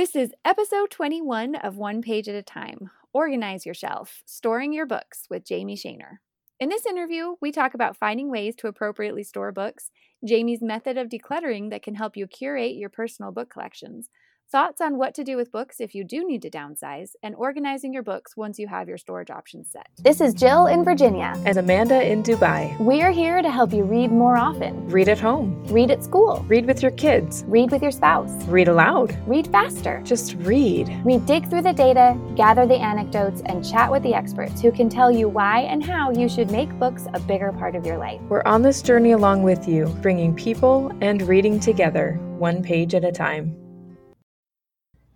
This is episode 21 of One Page at a Time Organize Your Shelf, Storing Your Books with Jamie Shaner. In this interview, we talk about finding ways to appropriately store books, Jamie's method of decluttering that can help you curate your personal book collections, thoughts on what to do with books if you do need to downsize, and organizing your books once you have your storage options set. This is Jill in Virginia. And Amanda in Dubai. We're here to help you read more often. Read at home. Read at school. Read with your kids. Read with your spouse. Read aloud. Read faster. Just read. We dig through the data, gather the anecdotes, and chat with the experts who can tell you why and how you should make books a bigger part of your life. We're on this journey along with you, bringing people and reading together, one page at a time.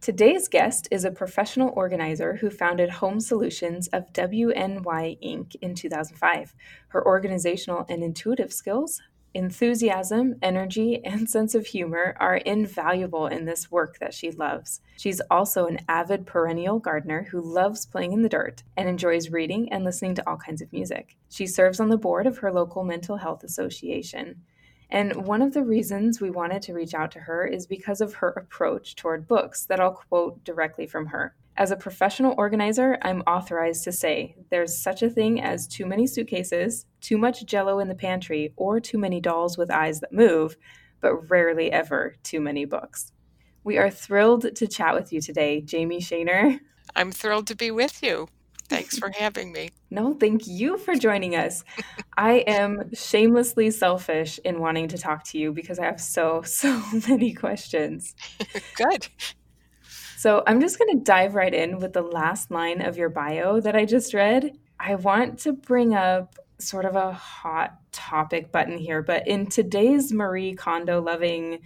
Today's guest is a professional organizer who founded Home Solutions of WNY Inc. in 2005. Her organizational and intuitive skills, enthusiasm, energy, and sense of humor are invaluable in this work that she loves. She's also an avid perennial gardener who loves playing in the dirt and enjoys reading and listening to all kinds of music. She serves on the board of her local mental health association. And one of the reasons we wanted to reach out to her is because of her approach toward books that I'll quote directly from her. As a professional organizer, I'm authorized to say there's such a thing as too many suitcases, too much jello in the pantry, or too many dolls with eyes that move, but rarely ever too many books. We are thrilled to chat with you today, Jamie Shaner. I'm thrilled to be with you. Thanks for having me. No, thank you for joining us. I am shamelessly selfish in wanting to talk to you because I have so, so many questions. Good. So I'm just going to dive right in with the last line of your bio that I just read. I want to bring up sort of a hot topic button here, but in today's Marie Kondo loving,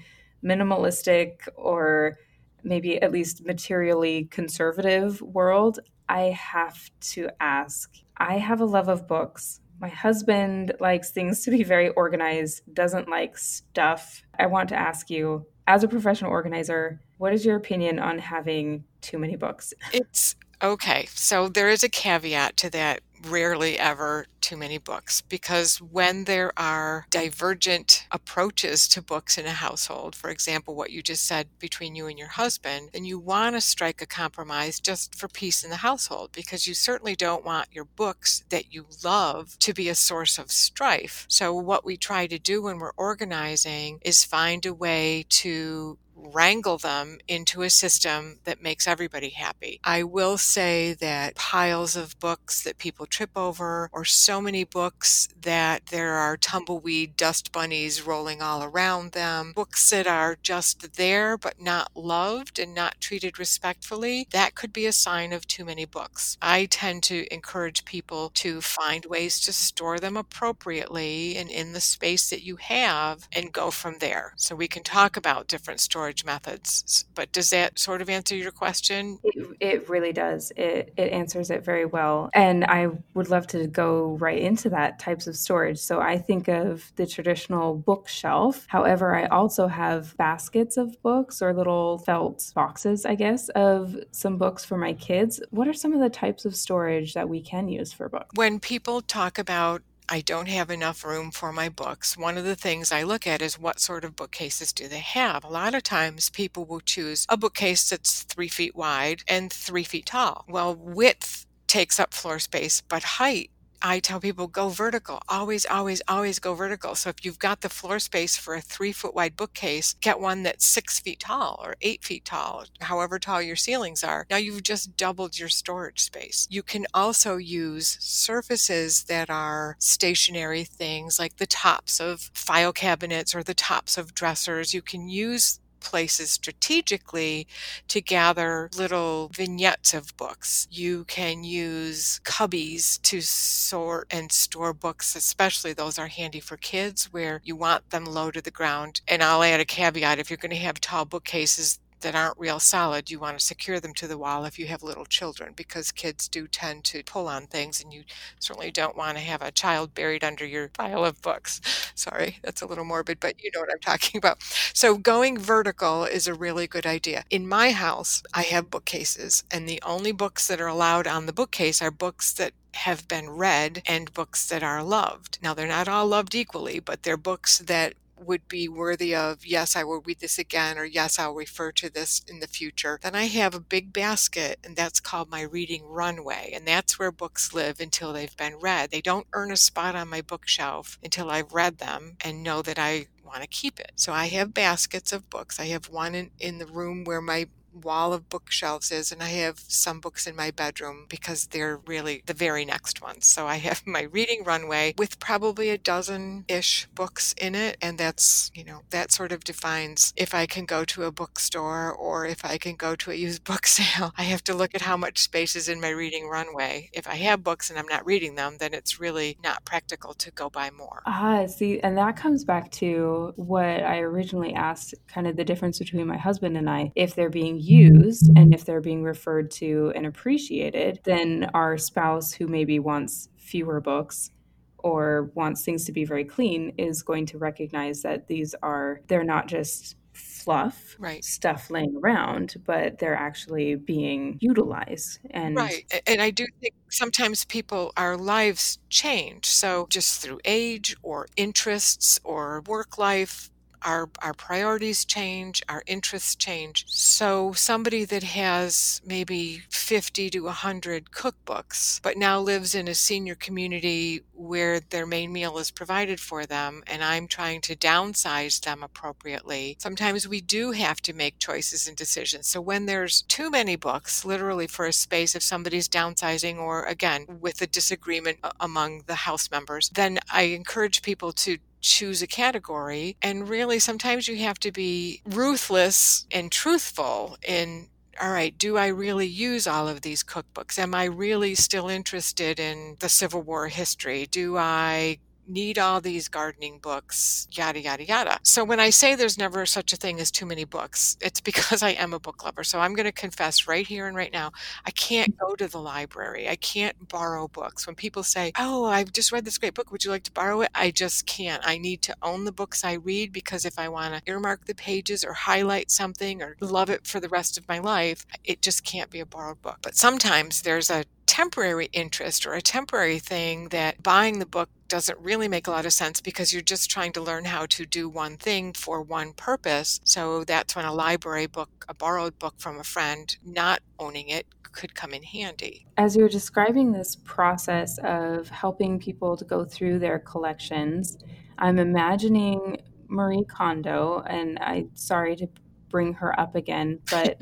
minimalistic, or maybe at least materially conservative world, I have to ask. I have a love of books. My husband likes things to be very organized, doesn't like stuff. I want to ask you, as a professional organizer, what is your opinion on having too many books? It's okay. So there is a caveat to that rarely ever too many books because when there are divergent approaches to books in a household, for example, what you just said between you and your husband, then you want to strike a compromise just for peace in the household because you certainly don't want your books that you love to be a source of strife. So, what we try to do when we're organizing is find a way to wrangle them into a system that makes everybody happy. I will say that piles of books that people trip over, or so many books that there are tumbleweed dust bunnies rolling all around them, books that are just there but not loved and not treated respectfully, that could be a sign of too many books. I tend to encourage people to find ways to store them appropriately and in the space that you have and go from there. So we can talk about different storage storage methods. But does that sort of answer your question? It, it really does. It, it answers it very well. And I would love to go right into that types of storage. So I think of the traditional bookshelf. However, I also have baskets of books or little felt boxes, I guess, of some books for my kids. What are some of the types of storage that we can use for books? When people talk about I don't have enough room for my books. One of the things I look at is what sort of bookcases do they have. A lot of times people will choose a bookcase that's three feet wide and three feet tall. Well, width takes up floor space, but height I tell people go vertical. Always, always, always go vertical. So if you've got the floor space for a three foot wide bookcase, get one that's six feet tall or eight feet tall, however tall your ceilings are. Now you've just doubled your storage space. You can also use surfaces that are stationary things like the tops of file cabinets or the tops of dressers. You can use places strategically to gather little vignettes of books. You can use cubbies to sort and store books, especially those are handy for kids where you want them low to the ground. And I'll add a caveat if you're going to have tall bookcases, that aren't real solid, you want to secure them to the wall if you have little children because kids do tend to pull on things and you certainly don't want to have a child buried under your pile of books. Sorry, that's a little morbid, but you know what I'm talking about. So going vertical is a really good idea. In my house, I have bookcases and the only books that are allowed on the bookcase are books that have been read and books that are loved. Now, they're not all loved equally, but they're books that would be worthy of, yes, I will read this again, or yes, I'll refer to this in the future. Then I have a big basket, and that's called my reading runway. And that's where books live until they've been read. They don't earn a spot on my bookshelf until I've read them and know that I want to keep it. So I have baskets of books. I have one in, in the room where my wall of bookshelves is, and I have some books in my bedroom because they're really the very next ones. So I have my reading runway with probably a dozen ish books in it, and that's, you know, that sort of defines if I can go to a bookstore or if I can go to a used book sale. I have to look at how much space is in my reading runway. If I have books and I'm not reading them, then it's really not practical to go buy more. Ah, see, and that comes back to what I originally asked kind of the difference between my husband and I. If they're being used and if mm-hmm. they're being referred to and appreciated, then our spouse who maybe wants fewer books or wants things to be very clean is going to recognize that these are, they're not just fluff right. stuff laying around, but they're actually being utilized. And right. And I do think sometimes people, our lives change. So just through age or interests or work life, our our priorities change, our interests change. So somebody that has maybe 50 to 100 cookbooks but now lives in a senior community where their main meal is provided for them and I'm trying to downsize them appropriately. Sometimes we do have to make choices and decisions. So when there's too many books, literally for a space if somebody's downsizing or again with a disagreement among the house members, then I encourage people to choose a category. And really, sometimes you have to be ruthless and truthful in all right, do I really use all of these cookbooks? Am I really still interested in the Civil War history? Do I need all these gardening books, yada, yada, yada. So when I say there's never such a thing as too many books, it's because I am a book lover. So I'm going to confess right here and right now, I can't go to the library. I can't borrow books. When people say, Oh, I've just read this great book. Would you like to borrow it? I just can't. I need to own the books I read because if I want to earmark the pages or highlight something or love it for the rest of my life, it just can't be a borrowed book. But sometimes there's a temporary interest or a temporary thing that buying the book doesn't really make a lot of sense because you're just trying to learn how to do one thing for one purpose. So that's when a library book, a borrowed book from a friend, not owning it could come in handy. As you're describing this process of helping people to go through their collections, I'm imagining Marie Kondo, and I'm sorry to bring her up again, but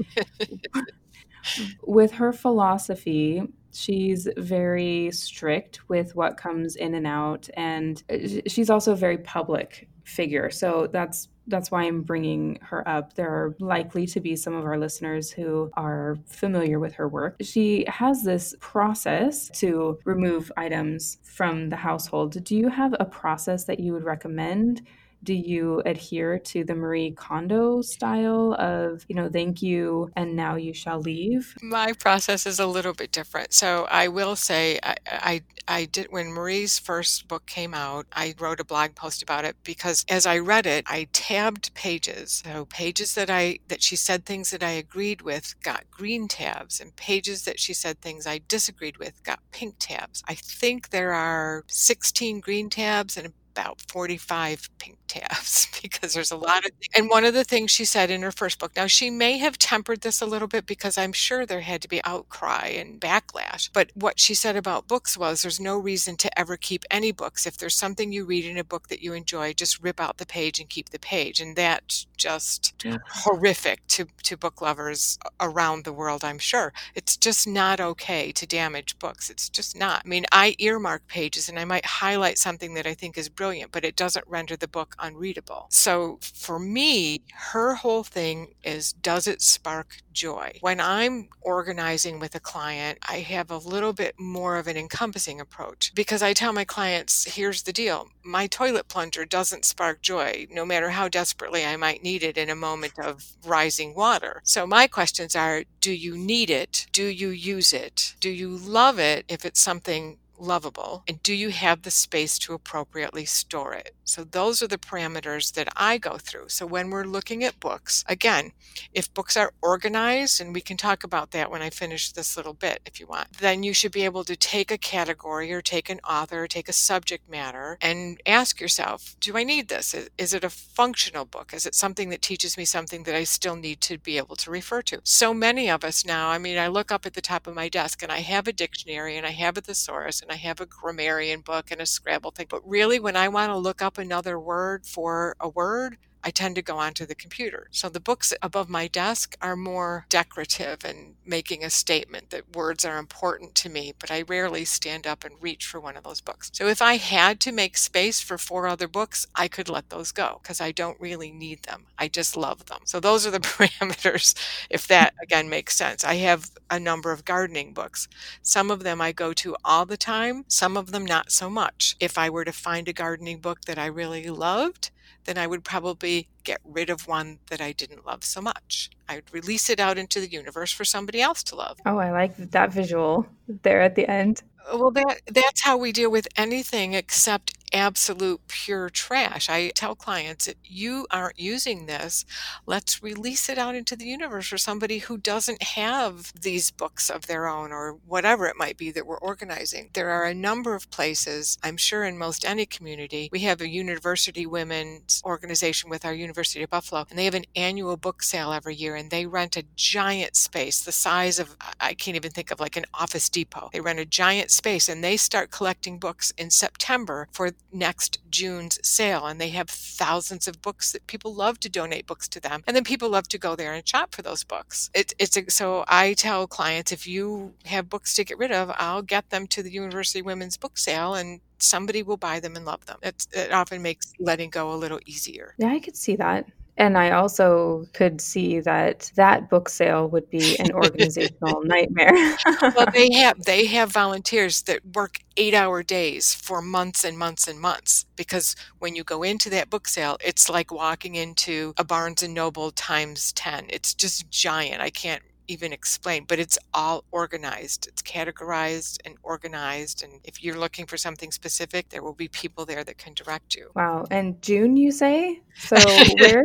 with her philosophy, she's very strict with what comes in and out and uh, she's also a very public figure so that's that's why I'm bringing her up. There are likely to be some of our listeners who are familiar with her work. She has this process to remove items from the household. Do you have a process that you would recommend? Do you adhere to the Marie Kondo style of, you know, thank you and now you shall leave? My process is a little bit different. So I will say I, I, I did when Marie's first book came out, I wrote a blog post about it because as I read it, I tabbed pages. So pages that I that she said things that I agreed with got green tabs and pages that she said things I disagreed with got pink tabs. I think there are 16 green tabs and about 45 pink tabs because there's a lot of and one of the things she said in her first book now she may have tempered this a little bit because i'm sure there had to be outcry and backlash but what she said about books was there's no reason to ever keep any books. If there's something you read in a book that you enjoy just rip out the page and keep the page and that's just yeah. horrific to to book lovers around the world i'm sure. It's just not okay to damage books. It's just not. I mean i earmark pages and i might highlight something that i think is brilliant but it doesn't render the book unreadable. So for me, her whole thing is does it spark joy? When I'm organizing with a client, I have a little bit more of an encompassing approach because I tell my clients, here's the deal my toilet plunger doesn't spark joy, no matter how desperately I might need it in a moment of rising water. So my questions are do you need it? Do you use it? Do you love it if it's something lovable? And do you have the space to appropriately store it? So those are the parameters that I go through. So when we're looking at books, again, if books are organized, and we can talk about that when I finish this little bit if you want, then you should be able to take a category or take an author, or take a subject matter and ask yourself, do I need this? Is it a functional book? Is it something that teaches me something that I still need to be able to refer to? So many of us now, I mean, I look up at the top of my desk and I have a dictionary and I have a thesaurus and I have a grammarian book and a Scrabble thing. But really, when I want to look up another word for a word, I tend to go onto the computer. So the books above my desk are more decorative and making a statement that words are important to me, but I rarely stand up and reach for one of those books. So if I had to make space for four other books, I could let those go because I don't really need them. I just love them. So those are the parameters, if that again makes sense. I have a number of gardening books. Some of them I go to all the time, some of them not so much. If I were to find a gardening book that I really loved, then I would probably get rid of one that I didn't love so much. I would release it out into the universe for somebody else to love. Oh, I like that visual there at the end. Well, that that's how we deal with anything except absolute pure trash. I tell clients you aren't using this, let's release it out into the universe for somebody who doesn't have these books of their own or whatever it might be that we're organizing. There are a number of places, I'm sure in most any community, we have a university women's organization with our University of Buffalo, and they have an annual book sale every year and they rent a giant space the size of I can't even think of like an office depot. They rent a giant space and they start collecting books in September for next June's sale. And they have thousands of books that people love to donate books to them. And then people love to go there and shop for those books. It, it's a, so I tell clients if you have books to get rid of, I'll get them to the University Women's Book Sale and somebody will buy them and love them. It's, it often makes letting go a little easier. Yeah, I could see that. And I also could see that that book sale would be an organizational nightmare. well, they have they have volunteers that work 8-hour days for months and months and months because when you go into that book sale, it's like walking into a Barnes and Noble times 10. It's just giant. I can't even explain, but it's all organized. It's categorized and organized. And if you're looking for something specific, there will be people there that can direct you. Wow. And June, you say? So where?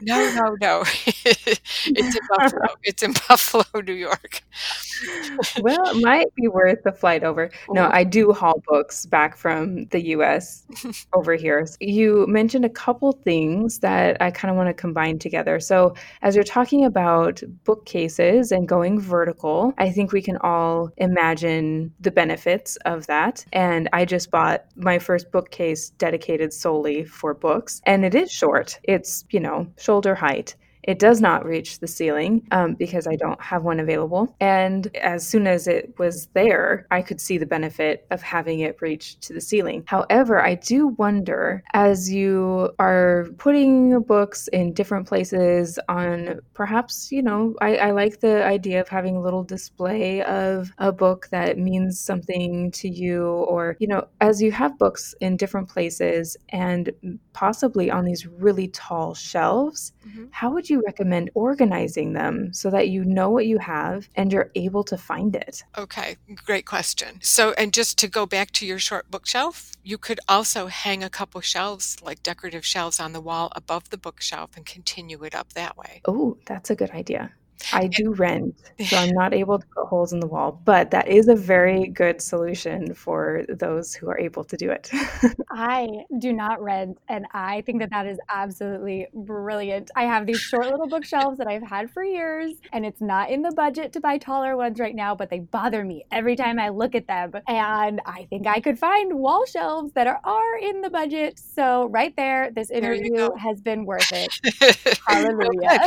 no, no, no. it's in Buffalo. It's in Buffalo, New York. well, it might be worth the flight over. No, I do haul books back from the US over here. You mentioned a couple things that I kind of want to combine together. So, as you're talking about bookcases and going vertical, I think we can all imagine the benefits of that. And I just bought my first bookcase dedicated solely for books, and it is short. It's, you know, shoulder height. It does not reach the ceiling um, because I don't have one available. And as soon as it was there, I could see the benefit of having it reach to the ceiling. However, I do wonder as you are putting books in different places on perhaps, you know, I, I like the idea of having a little display of a book that means something to you, or, you know, as you have books in different places and possibly on these really tall shelves, mm-hmm. how would you you recommend organizing them so that you know what you have and you're able to find it? Okay, great question. So, and just to go back to your short bookshelf, you could also hang a couple shelves, like decorative shelves, on the wall above the bookshelf and continue it up that way. Oh, that's a good idea. I do rent, so I'm not able to put holes in the wall, but that is a very good solution for those who are able to do it. I do not rent, and I think that that is absolutely brilliant. I have these short little bookshelves that I've had for years, and it's not in the budget to buy taller ones right now, but they bother me every time I look at them. And I think I could find wall shelves that are, are in the budget. So, right there, this interview there has been worth it. Hallelujah.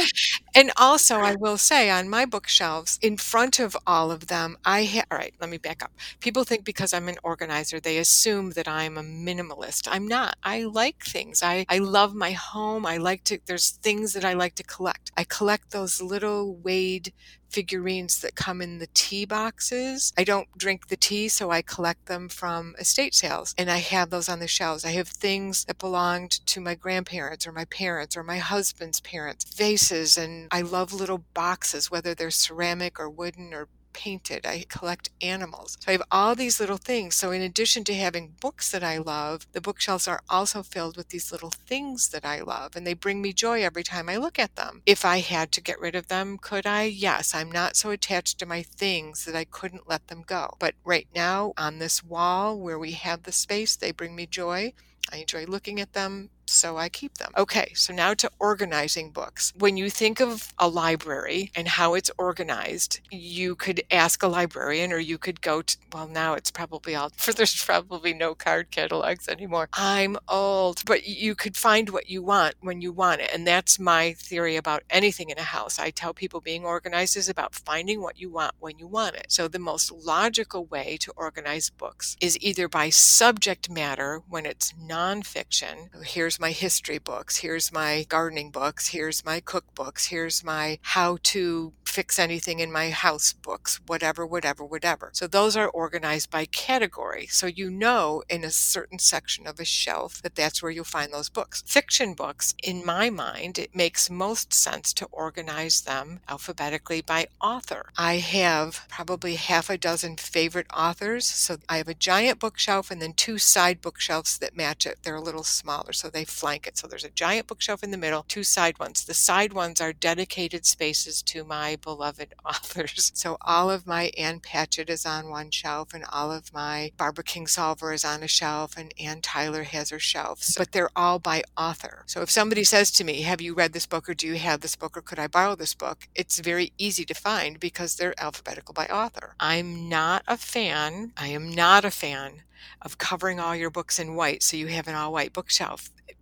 And also, I will say on my bookshelves, in front of all of them, I ha- all right, let me back up. People think because I'm an organizer, they assume that I'm a minimalist. I'm not. I like things. I, I love my home. I like to, there's things that I like to collect. I collect those little Wade figurines that come in the tea boxes. I don't drink the tea, so I collect them from estate sales and I have those on the shelves. I have things that belonged to my grandparents or my parents or my husband's parents, vases, and I love little boxes, whether they're ceramic or wooden or painted. I collect animals. So I have all these little things. So in addition to having books that I love, the bookshelves are also filled with these little things that I love and they bring me joy every time I look at them. If I had to get rid of them, could I? Yes. I'm not so attached to my things that I couldn't let them go. But right now on this wall where we have the space, they bring me joy. I enjoy looking at them so I keep them. Okay, so now to organizing books. When you think of a library and how it's organized, you could ask a librarian or you could go to, well, now it's probably all, for there's probably no card catalogs anymore. I'm old, but you could find what you want when you want it. And that's my theory about anything in a house. I tell people being organized is about finding what you want when you want it. So the most logical way to organize books is either by subject matter when it's nonfiction. Here's here's my history books, here's my gardening books, here's my cookbooks, here's my how to fix anything in my house books, whatever, whatever, whatever. So those are organized by category. So you know in a certain section of a shelf that that's where you'll find those books. Fiction books, in my mind, it makes most sense to organize them alphabetically by author. I have probably half a dozen favorite authors. So I have a giant bookshelf and then two side bookshelves that match it. They're a little smaller, so they flank it. So there's a giant bookshelf in the middle, two side ones. The side ones are dedicated spaces to my beloved authors. So all of my Ann Patchett is on one shelf, and all of my Barbara Kingsolver is on a shelf, and Anne Tyler has her shelves. But they're all by author. So if somebody says to me, Have you read this book, or do you have this book, or could I borrow this book? It's very easy to find because they're alphabetical by author. I'm not a fan, I am not a fan of covering all your books in white so you have an all white bookshelf.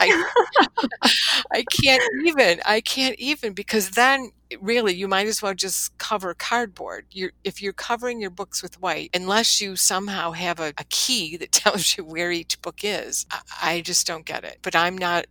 I, I can't even. I can't even because then really you might as well just cover cardboard. You're, if you're covering your books with white, unless you somehow have a, a key that tells you where each book is, I, I just don't get it. But I'm not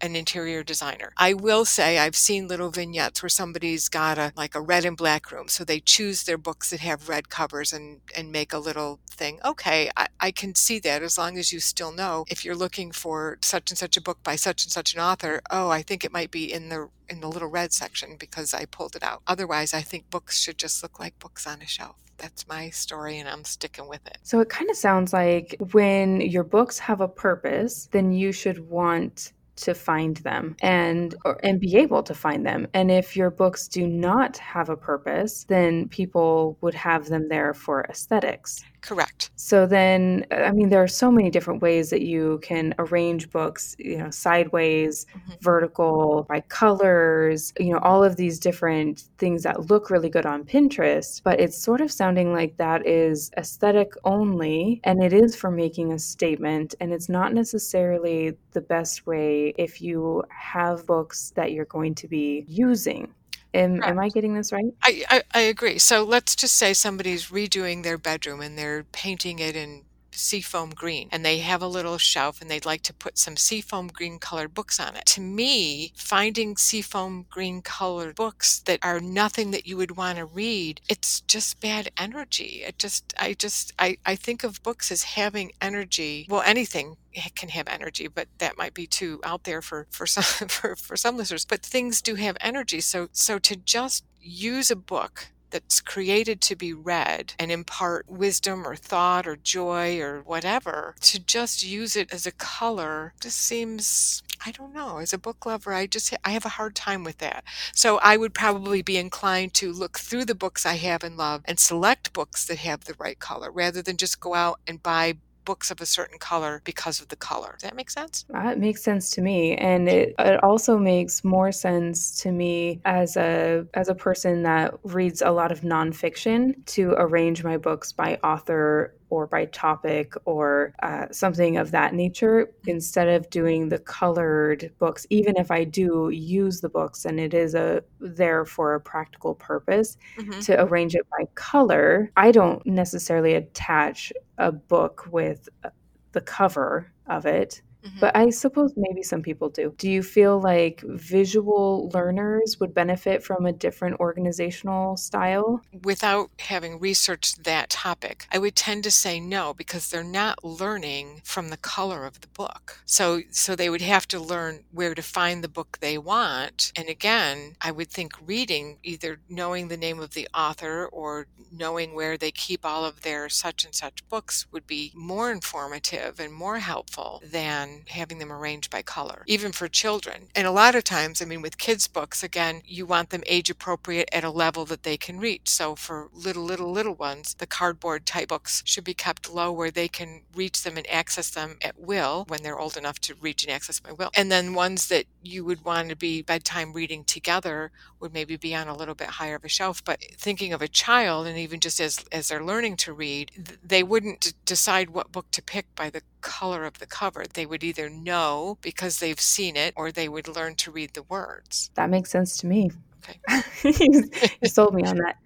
an interior designer. I will say I've seen little vignettes where somebody's got a like a red and black room. So they choose their books that have red covers and and make a little thing. Okay, I, I can see that as long as you still know if you're looking for such and such a book by such and such an author, oh, I think it might be in the in the little red section because I pulled it out. Otherwise I think books should just look like books on a shelf that's my story and I'm sticking with it. So it kind of sounds like when your books have a purpose, then you should want to find them and or, and be able to find them. And if your books do not have a purpose, then people would have them there for aesthetics. Correct. So then, I mean, there are so many different ways that you can arrange books, you know, sideways, mm-hmm. vertical, by colors, you know, all of these different things that look really good on Pinterest. But it's sort of sounding like that is aesthetic only, and it is for making a statement. And it's not necessarily the best way if you have books that you're going to be using. Am, am I getting this right? I, I, I agree. So let's just say somebody's redoing their bedroom and they're painting it in seafoam green and they have a little shelf and they'd like to put some seafoam green colored books on it. To me, finding seafoam green colored books that are nothing that you would want to read, it's just bad energy. It just I just I, I think of books as having energy. Well, anything can have energy, but that might be too out there for for some for, for some listeners. But things do have energy. So so to just use a book that's created to be read and impart wisdom or thought or joy or whatever, to just use it as a color just seems I don't know. As a book lover, I just I have a hard time with that. So I would probably be inclined to look through the books I have and love and select books that have the right color rather than just go out and buy books of a certain color because of the color. Does that make sense? That makes sense to me, and it, it also makes more sense to me as a as a person that reads a lot of nonfiction to arrange my books by author or by topic or uh, something of that nature instead of doing the colored books even if i do use the books and it is a there for a practical purpose mm-hmm. to arrange it by color i don't necessarily attach a book with uh, the cover of it Mm-hmm. But I suppose maybe some people do. Do you feel like visual learners would benefit from a different organizational style? Without having researched that topic, I would tend to say no because they're not learning from the color of the book. So so they would have to learn where to find the book they want. And again, I would think reading either knowing the name of the author or knowing where they keep all of their such and such books would be more informative and more helpful than having them arranged by color, even for children. And a lot of times, I mean, with kids' books, again, you want them age appropriate at a level that they can reach. So for little, little, little ones, the cardboard type books should be kept low where they can reach them and access them at will when they're old enough to reach and access by will. And then ones that you would want to be bedtime reading together would maybe be on a little bit higher of a shelf. But thinking of a child, and even just as, as they're learning to read, they wouldn't d- decide what book to pick by the color of the cover. They would either know because they've seen it or they would learn to read the words. That makes sense to me. Okay. you sold me on that.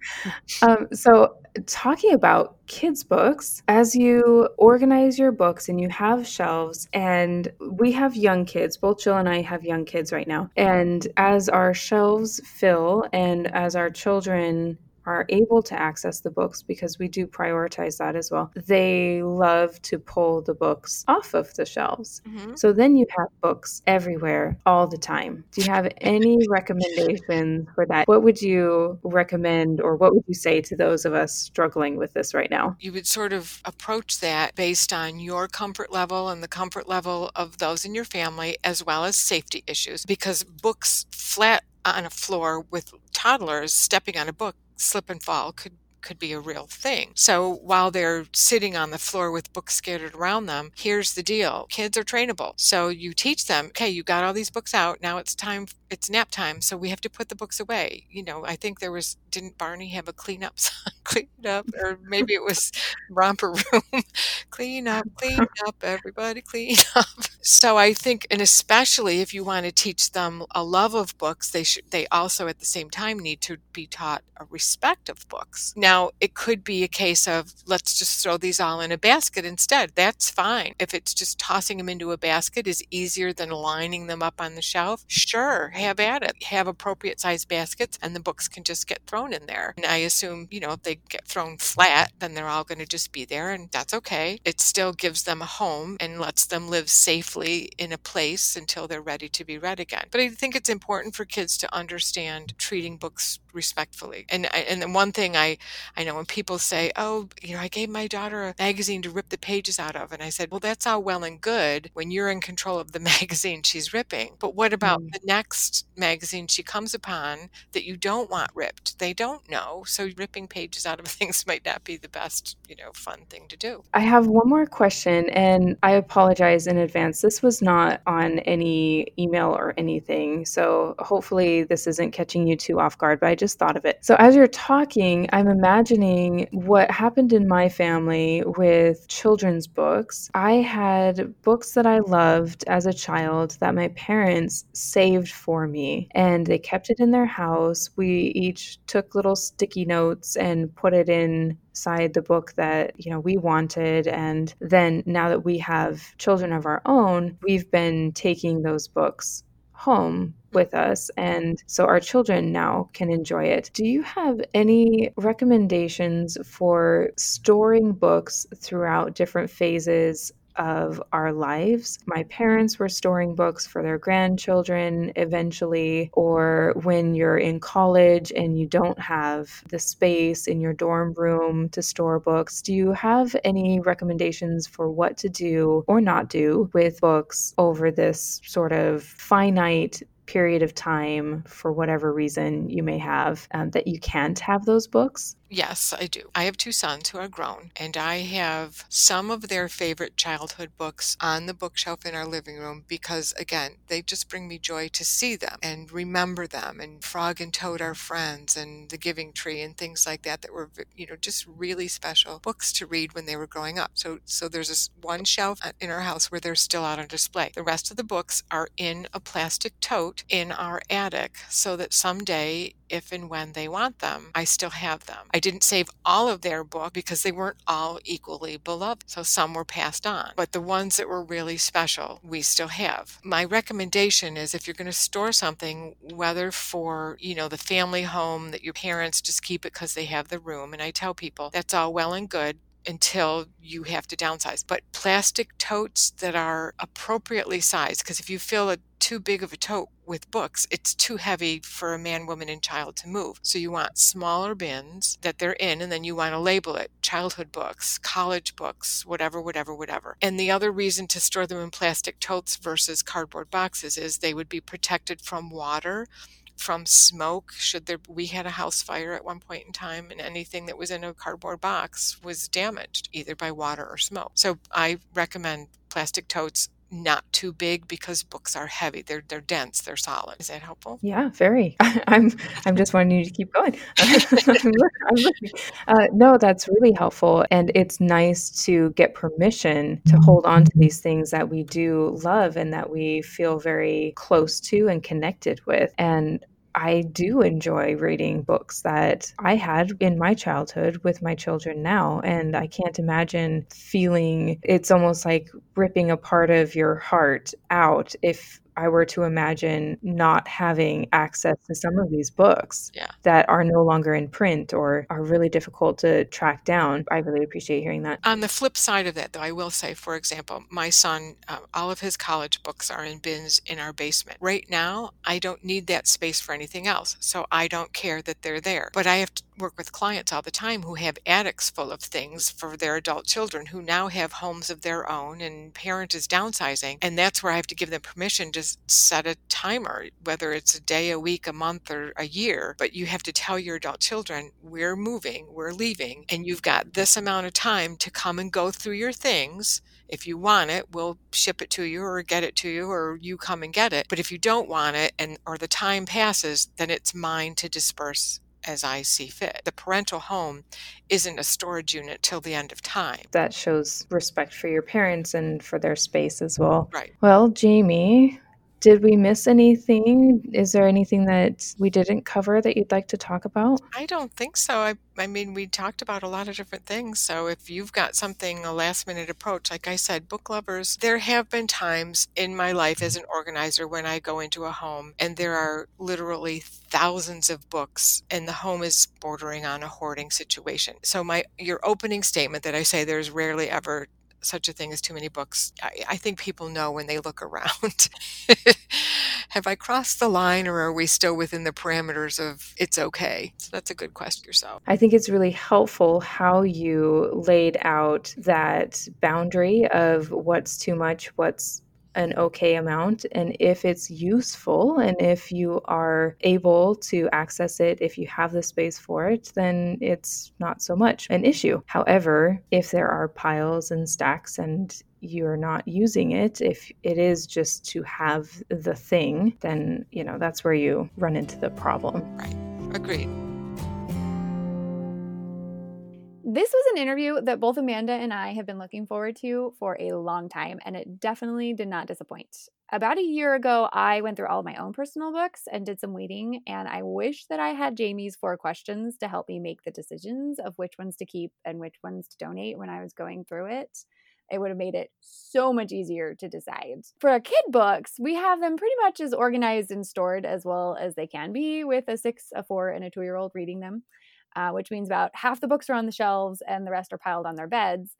Um, so, talking about kids' books, as you organize your books and you have shelves, and we have young kids, both Jill and I have young kids right now. And as our shelves fill and as our children are able to access the books because we do prioritize that as well. They love to pull the books off of the shelves. Mm-hmm. So then you have books everywhere all the time. Do you have any recommendations for that? What would you recommend or what would you say to those of us struggling with this right now? You would sort of approach that based on your comfort level and the comfort level of those in your family as well as safety issues because books flat on a floor with toddlers stepping on a book slip and fall could could be a real thing. So while they're sitting on the floor with books scattered around them, here's the deal. Kids are trainable. So you teach them, okay, you got all these books out. Now it's time it's nap time, so we have to put the books away. You know, I think there was didn't Barney have a clean up song? clean up, or maybe it was Romper Room. Clean up, clean up, everybody clean up. So I think, and especially if you want to teach them a love of books, they should. They also at the same time need to be taught a respect of books. Now it could be a case of let's just throw these all in a basket instead. That's fine. If it's just tossing them into a basket is easier than lining them up on the shelf. Sure have at it. Have appropriate size baskets and the books can just get thrown in there. And I assume, you know, if they get thrown flat, then they're all going to just be there and that's okay. It still gives them a home and lets them live safely in a place until they're ready to be read again. But I think it's important for kids to understand treating books respectfully. And and then one thing I I know when people say, "Oh, you know, I gave my daughter a magazine to rip the pages out of," and I said, "Well, that's all well and good when you're in control of the magazine she's ripping. But what about mm. the next magazine she comes upon that you don't want ripped? They don't know, so ripping pages out of things might not be the best, you know, fun thing to do." I have one more question, and I apologize in advance. This was not on any email or anything, so hopefully this isn't catching you too off guard. But I just thought of it. So as you're talking, I'm imagining what happened in my family with children's books. I had books that I loved as a child that my parents saved for me and they kept it in their house. We each took little sticky notes and put it inside the book that you know we wanted and then now that we have children of our own we've been taking those books home with us. And so our children now can enjoy it. Do you have any recommendations for storing books throughout different phases of our lives. My parents were storing books for their grandchildren eventually, or when you're in college and you don't have the space in your dorm room to store books. Do you have any recommendations for what to do or not do with books over this sort of finite period of time for whatever reason you may have um, that you can't have those books? Yes, I do. I have two sons who are grown, and I have some of their favorite childhood books on the bookshelf in our living room because, again, they just bring me joy to see them and remember them. And Frog and Toad are friends, and The Giving Tree, and things like that that were, you know, just really special books to read when they were growing up. So, so there's this one shelf in our house where they're still out on display. The rest of the books are in a plastic tote in our attic so that someday if and when they want them, I still have them. I didn't save all of their book because they weren't all equally beloved. So some were passed on. But the ones that were really special, we still have. My recommendation is if you're going to store something, whether for, you know, the family home that your parents just keep it because they have the room. And I tell people that's all well and good until you have to downsize. But plastic totes that are appropriately sized, because if you fill a too big of a tote with books, it's too heavy for a man, woman, and child to move. So you want smaller bins that they're in, and then you want to label it childhood books, college books, whatever, whatever, whatever. And the other reason to store them in plastic totes versus cardboard boxes is they would be protected from water from smoke should there we had a house fire at one point in time and anything that was in a cardboard box was damaged either by water or smoke so i recommend plastic totes not too big because books are heavy. They're they're dense. They're solid. Is that helpful? Yeah, very. I'm I'm just wanting you to keep going. uh, no, that's really helpful, and it's nice to get permission to hold on to these things that we do love and that we feel very close to and connected with. And I do enjoy reading books that I had in my childhood with my children now. And I can't imagine feeling it's almost like ripping a part of your heart out if I were to imagine not having access to some of these books yeah. that are no longer in print or are really difficult to track down. I really appreciate hearing that. On the flip side of that, though, I will say, for example, my son, uh, all of his college books are in bins in our basement. Right now, I don't need that space for anything else, so I don't care that they're there. But I have to work with clients all the time who have attics full of things for their adult children who now have homes of their own and parent is downsizing. And that's where I have to give them permission to set a timer, whether it's a day, a week, a month, or a year. But you have to tell your adult children, we're moving, we're leaving, and you've got this amount of time to come and go through your things. If you want it, we'll ship it to you or get it to you or you come and get it. But if you don't want it and or the time passes, then it's mine to disperse as I see fit. The parental home isn't a storage unit till the end of time. That shows respect for your parents and for their space as well. Right. Well, Jamie, did we miss anything? Is there anything that we didn't cover that you'd like to talk about? I don't think so. I, I mean, we talked about a lot of different things. So if you've got something, a last minute approach, like I said, book lovers, there have been times in my life as an organizer when I go into a home and there are literally thousands of books and the home is bordering on a hoarding situation. So my your opening statement that I say there's rarely ever such a thing as too many books. I, I think people know when they look around. Have I crossed the line or are we still within the parameters of it's okay? So that's a good question yourself. I think it's really helpful how you laid out that boundary of what's too much, what's an okay amount and if it's useful and if you are able to access it if you have the space for it then it's not so much an issue. However if there are piles and stacks and you're not using it if it is just to have the thing then you know that's where you run into the problem. Right. Agreed this was an interview that both Amanda and I have been looking forward to for a long time, and it definitely did not disappoint. About a year ago, I went through all of my own personal books and did some weeding, and I wish that I had Jamie's four questions to help me make the decisions of which ones to keep and which ones to donate when I was going through it. It would have made it so much easier to decide. For our kid books, we have them pretty much as organized and stored as well as they can be, with a six, a four, and a two year old reading them uh, which means about half the books are on the shelves and the rest are piled on their beds.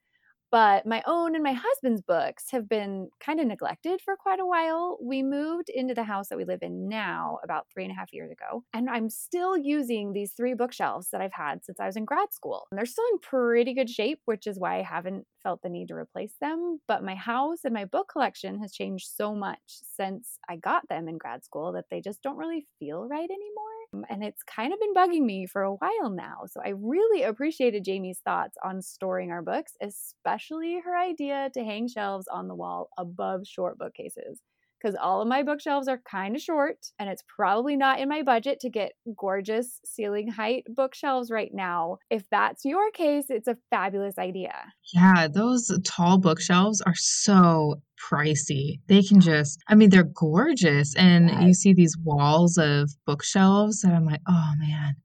But my own and my husband's books have been kind of neglected for quite a while. We moved into the house that we live in now about three and a half years ago, and I'm still using these three bookshelves that I've had since I was in grad school. And they're still in pretty good shape, which is why I haven't felt the need to replace them. But my house and my book collection has changed so much since I got them in grad school that they just don't really feel right anymore. And it's kind of been bugging me for a while now. So I really appreciated Jamie's thoughts on storing our books, especially her idea to hang shelves on the wall above short bookcases because all of my bookshelves are kind of short and it's probably not in my budget to get gorgeous ceiling height bookshelves right now. If that's your case, it's a fabulous idea. Yeah, those tall bookshelves are so pricey. They can just, I mean, they're gorgeous. And yes. you see these walls of bookshelves, and I'm like, oh man,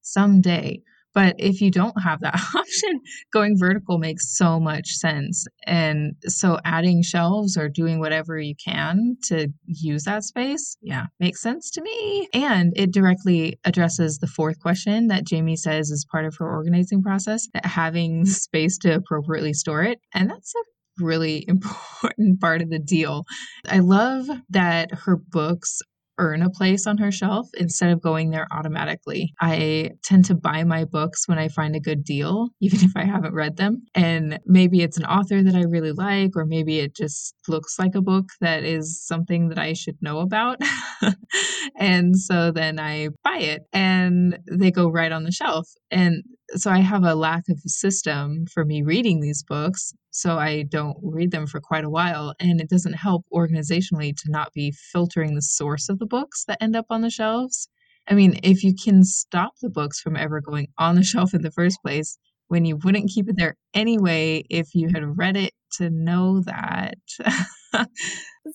someday But if you don't have that option, going vertical makes so much sense. And so adding shelves or doing whatever you can to use that space, yeah, makes sense to me. And it directly addresses the fourth question that Jamie says is part of her organizing process that having space to appropriately store it. And that's a really important part of the deal. I love that her books earn a place on her shelf instead of going there automatically. I tend to buy my books when I find a good deal, even if I haven't read them. And maybe it's an author that I really like, or maybe it just looks like a book that is something that I should know about. and so then I buy it and they go right on the shelf. And so I have a lack of a system for me reading these books. So I don't read them for quite a while. And it doesn't help organizationally to not be filtering the source of the books that end up on the shelves. I mean, if you can stop the books from ever going on the shelf in the first place, when you wouldn't keep it there anyway if you had read it to know that.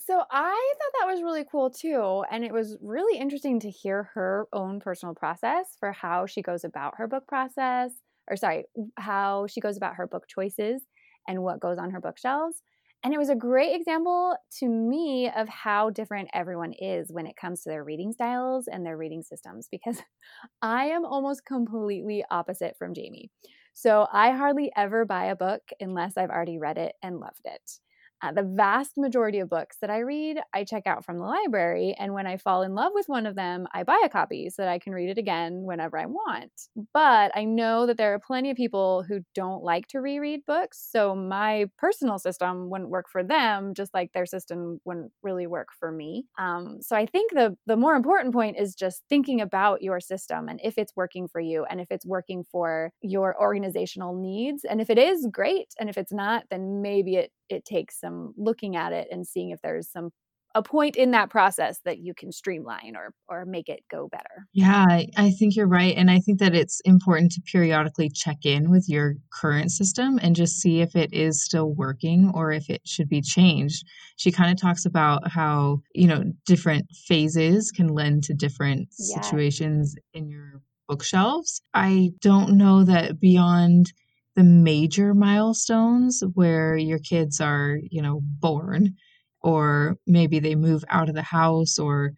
so I thought that was really cool too. And it was really interesting to hear her own personal process for how she goes about her book process, or sorry, how she goes about her book choices and what goes on her bookshelves. And it was a great example to me of how different everyone is when it comes to their reading styles and their reading systems because I am almost completely opposite from Jamie. So I hardly ever buy a book unless I've already read it and loved it. Uh, the vast majority of books that I read, I check out from the library. And when I fall in love with one of them, I buy a copy so that I can read it again whenever I want. But I know that there are plenty of people who don't like to reread books. So my personal system wouldn't work for them, just like their system wouldn't really work for me. Um, so I think the, the more important point is just thinking about your system and if it's working for you and if it's working for your organizational needs. And if it is, great. And if it's not, then maybe it it takes some looking at it and seeing if there's some a point in that process that you can streamline or or make it go better. Yeah, I think you're right and I think that it's important to periodically check in with your current system and just see if it is still working or if it should be changed. She kind of talks about how, you know, different phases can lend to different yes. situations in your bookshelves. I don't know that beyond the major milestones where your kids are, you know, born or maybe they move out of the house or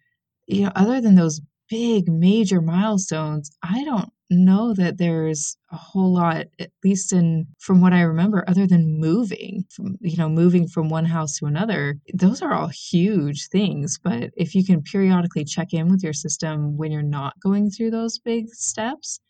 you know other than those big major milestones, I don't know that there's a whole lot at least in from what I remember other than moving from you know moving from one house to another. Those are all huge things, but if you can periodically check in with your system when you're not going through those big steps,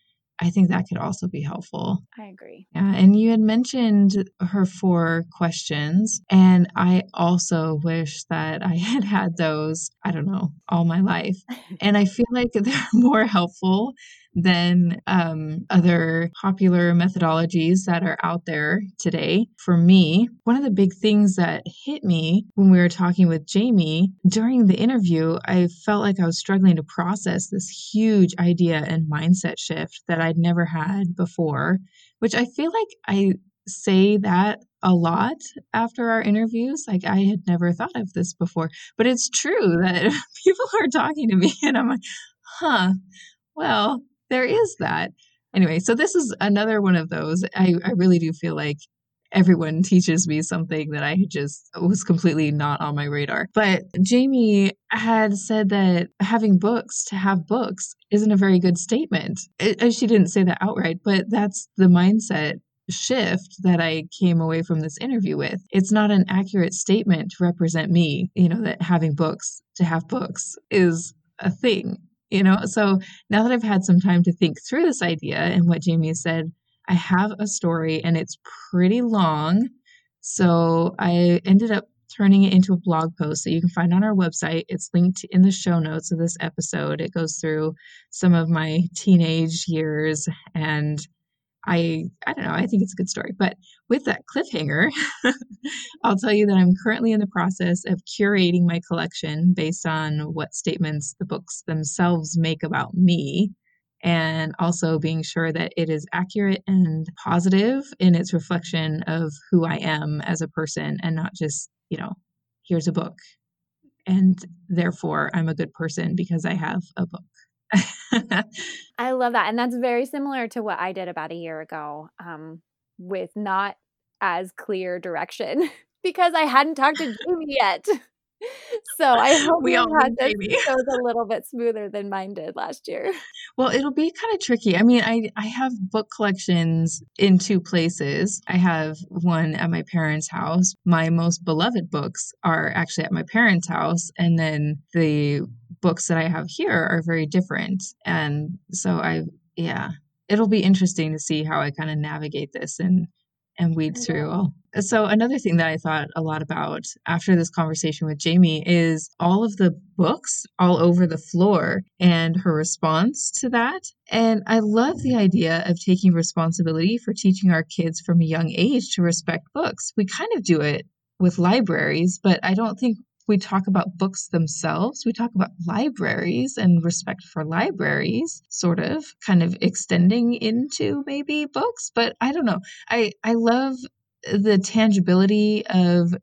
I think that could also be helpful. I agree. Yeah. And you had mentioned her four questions. And I also wish that I had had those, I don't know, all my life. and I feel like they're more helpful than um, other popular methodologies that are out there today. For me, one of the big things that hit me when we were talking with Jamie during the interview, I felt like I was struggling to process this huge idea and mindset shift that I'd never had before, which I feel like I say that a lot after our interviews. Like I had never thought of this before, but it's true that people are talking to me and I'm like, huh, well, there is that. Anyway, so this is another one of those. I, I really do feel like everyone teaches me something that I just was completely not on my radar. But Jamie had said that having books to have books isn't a very good statement. It, she didn't say that outright, but that's the mindset shift that I came away from this interview with. It's not an accurate statement to represent me, you know, that having books to have books is a thing you know? So now that i've had some time to think through this idea and what jamie said i have a story and it's pretty long. So i ended up turning it into a blog post that you can find on our website. It's linked in the show notes of this episode. It goes through some of my teenage years and I I don't know, I think it's a good story. But with that cliffhanger, I'll tell you that I'm currently in the process of curating my collection based on what statements the books themselves make about me and also being sure that it is accurate and positive in its reflection of who I am as a person and not just, you know, here's a book and therefore I'm a good person because I have a book. I love that. And that's very similar to what I did about a year ago um, with not as clear direction because I hadn't talked to Jamie yet. So I hope we all had this goes a little bit smoother than mine did last year. Well, it'll be kind of tricky. I mean, I I have book collections in two places. I have one at my parents' house. My most beloved books are actually at my parents' house, and then the books that I have here are very different. And so I yeah, it'll be interesting to see how I kind of navigate this and and weed through. So, another thing that I thought a lot about after this conversation with Jamie is all of the books all over the floor and her response to that. And I love the idea of taking responsibility for teaching our kids from a young age to respect books. We kind of do it with libraries, but I don't think we talk about books themselves. We talk about libraries and respect for libraries, sort of kind of extending into maybe books. But I don't know. I, I love the tangibility of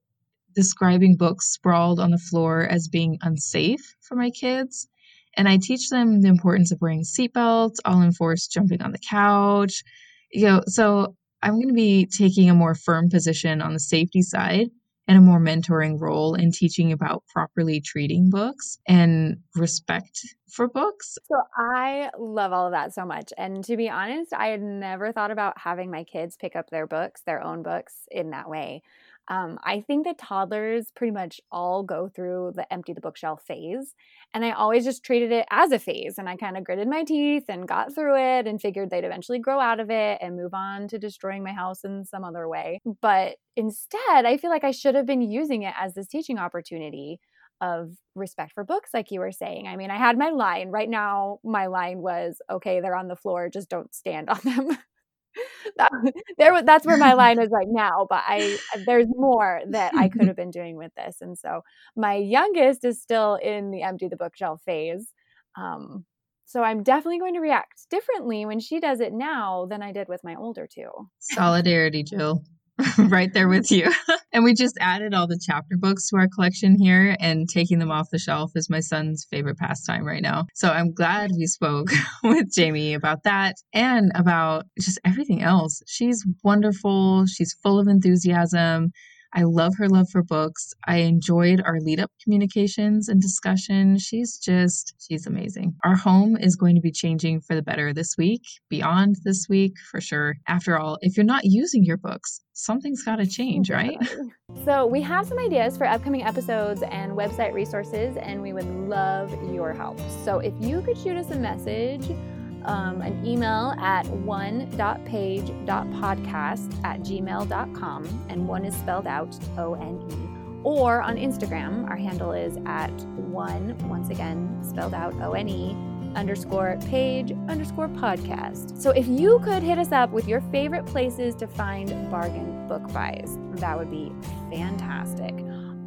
describing books sprawled on the floor as being unsafe for my kids. And I teach them the importance of wearing seatbelts. I'll enforce jumping on the couch. You know, so I'm going to be taking a more firm position on the safety side and a more mentoring role in teaching about properly treating books and respect for books. So I love all of that so much. And to be honest, I had never thought about having my kids pick up their books, their own books, in that way. Um, I think that toddlers pretty much all go through the empty the bookshelf phase. And I always just treated it as a phase. And I kind of gritted my teeth and got through it and figured they'd eventually grow out of it and move on to destroying my house in some other way. But instead, I feel like I should have been using it as this teaching opportunity of respect for books, like you were saying. I mean, I had my line. Right now, my line was okay, they're on the floor, just don't stand on them. that, there that's where my line is right now but i there's more that i could have been doing with this and so my youngest is still in the empty the bookshelf phase um, so i'm definitely going to react differently when she does it now than i did with my older two. Solidarity jill right there with you. and we just added all the chapter books to our collection here, and taking them off the shelf is my son's favorite pastime right now. So I'm glad we spoke with Jamie about that and about just everything else. She's wonderful, she's full of enthusiasm. I love her love for books. I enjoyed our lead up communications and discussion. She's just, she's amazing. Our home is going to be changing for the better this week, beyond this week for sure. After all, if you're not using your books, something's got to change, right? So, we have some ideas for upcoming episodes and website resources, and we would love your help. So, if you could shoot us a message, um, an email at one.page.podcast at gmail.com, and one is spelled out O N E. Or on Instagram, our handle is at one, once again, spelled out O N E underscore page underscore podcast. So if you could hit us up with your favorite places to find bargain book buys, that would be fantastic.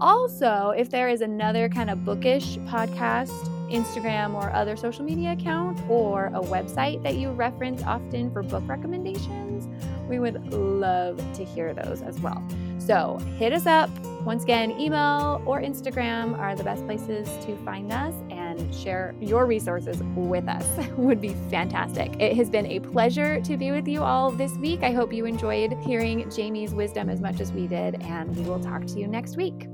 Also, if there is another kind of bookish podcast, Instagram, or other social media account, or a website that you reference often for book recommendations, we would love to hear those as well. So hit us up. Once again, email or Instagram are the best places to find us and share your resources with us. would be fantastic. It has been a pleasure to be with you all this week. I hope you enjoyed hearing Jamie's wisdom as much as we did, and we will talk to you next week.